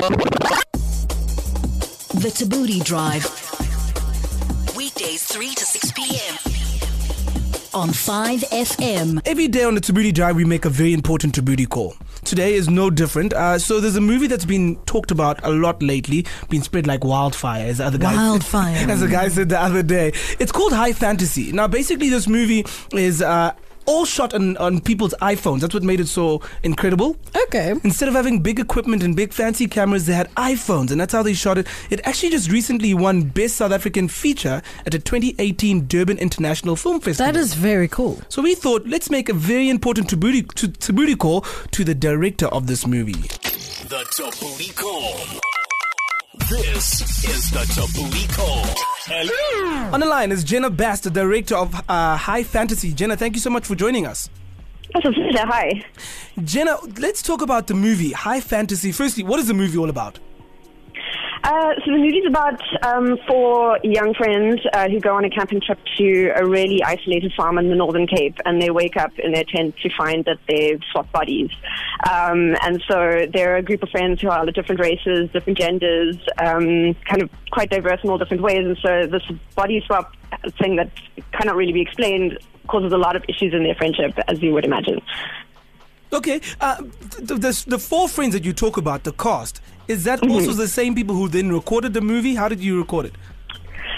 The Tabooty Drive. Weekdays 3 to 6 p.m. on 5FM. Every day on the Tabooty Drive, we make a very important Tabooty call. Today is no different. Uh, so there's a movie that's been talked about a lot lately, been spread like wildfire, as the other guy Wildfire. as the guy said the other day. It's called High Fantasy. Now, basically, this movie is. Uh, all shot on, on people's iPhones. That's what made it so incredible. Okay. Instead of having big equipment and big fancy cameras, they had iPhones, and that's how they shot it. It actually just recently won Best South African Feature at the 2018 Durban International Film Festival. That is very cool. So we thought, let's make a very important tabooty, to, tabooty call to the director of this movie. The Tabooty Call. This is the Tabooty Call. Hello. On the line is Jenna Bass, the director of uh, High Fantasy. Jenna, thank you so much for joining us. That's a pleasure. Hi. Jenna, let's talk about the movie High Fantasy. Firstly, what is the movie all about? Uh, so the movie's about um, four young friends uh, who go on a camping trip to a really isolated farm in the Northern Cape, and they wake up in their tent to find that they've swapped bodies. Um, and so they're a group of friends who are of different races, different genders, um, kind of quite diverse in all different ways. And so this body swap thing that cannot really be explained causes a lot of issues in their friendship, as you would imagine. Okay, uh, the, the, the four friends that you talk about, the cast, is that Mm-hmm. also the same people who then recorded the movie? How did you record it?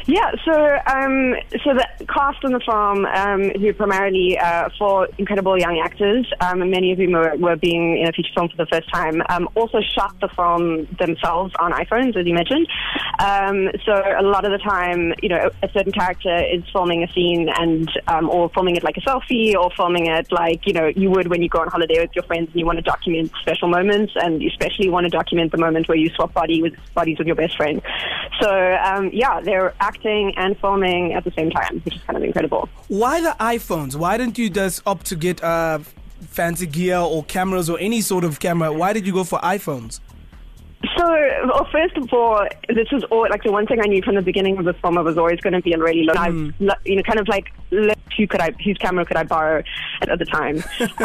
Yeah, so um, so the cast on the farm, um, who primarily uh, four incredible young actors, um, many of whom were, were being in a feature film for the first time, um, also shot the film themselves on iPhones, as you mentioned. Um, so a lot of the time, you know, a certain character is filming a scene and um, or filming it like a selfie, or filming it like you know you would when you go on holiday with your friends and you want to document special moments, and especially want to document the moment where you swap body with bodies with your best friend. So um, yeah, they're acting and filming at the same time, which is kind of incredible. Why the iPhones? Why didn't you just opt to get uh, fancy gear or cameras or any sort of camera? Why did you go for iPhones? So, well, first of all, this was all like the one thing I knew from the beginning of the film. I was always going to be a really, low, I, you know, kind of like who could I, whose camera could I borrow at, at the time?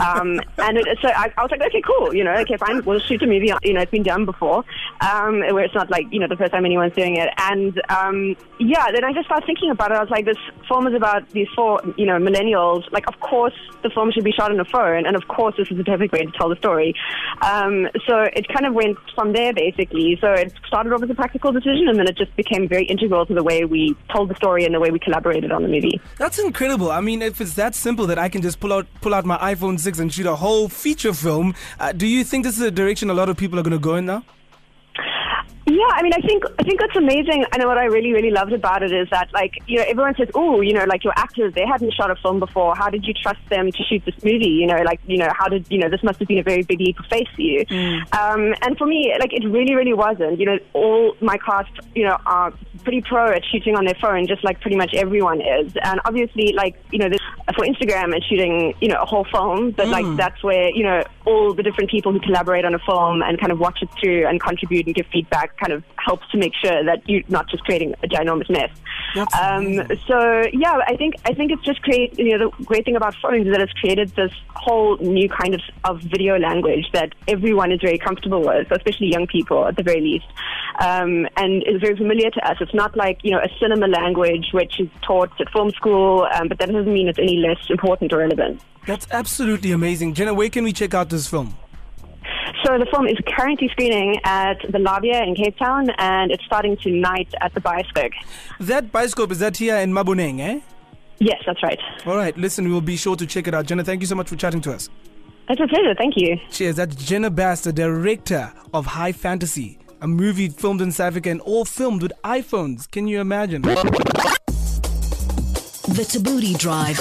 um, and it, so I, I was like, okay, cool, you know, okay, fine, we'll shoot a movie. You know, it's been done before, um, where it's not like you know the first time anyone's doing it. And um, yeah, then I just started thinking about it. I was like, this film is about these four, you know, millennials. Like, of course, the film should be shot on a phone, and of course, this is the perfect way to tell the story. Um, so it kind of went from there, basically. So it started off as a practical decision, and then it just became very integral to the way we told the story and the way we collaborated on the movie. That's incredible. I mean, if it's that simple that I can just pull out pull out my iPhone 6 and shoot a whole feature film, uh, do you think this is a direction a lot of people are going to go in now? Yeah, I mean, I think I think that's amazing. And what I really, really loved about it is that, like, you know, everyone says, "Oh, you know, like your actors, they hadn't shot a film before. How did you trust them to shoot this movie? You know, like, you know, how did you know this must have been a very big leap of faith for you." Um, and for me, like, it really, really wasn't. You know, all my cast, you know, are pretty pro at shooting on their phone, just like pretty much everyone is. And obviously, like, you know, this, for Instagram and shooting, you know, a whole film, but like that's where you know all the different people who collaborate on a film and kind of watch it through and contribute and give feedback kind of helps to make sure that you're not just creating a ginormous mess. Um, so yeah, I think I think it's just create. You know, the great thing about phones is that it's created this whole new kind of of video language that everyone is very comfortable with, especially young people at the very least, um, and is very familiar to us. It's not like you know a cinema language which is taught at film school, um, but that doesn't mean it's any less important or relevant. That's absolutely amazing. Jenna, where can we check out this film? So the film is currently screening at the Labia in Cape Town, and it's starting tonight at the Bioscope. That bioscope, is that here in Maboneng, eh? Yes, that's right. All right, listen, we'll be sure to check it out. Jenna, thank you so much for chatting to us. It's a pleasure. Thank you. Cheers. That's Jenna Bass, the director of High Fantasy, a movie filmed in South Africa and all filmed with iPhones. Can you imagine? The Tabooty Drive.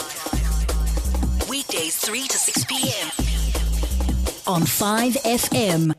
Weekdays 3 to 6 p.m. on 5FM.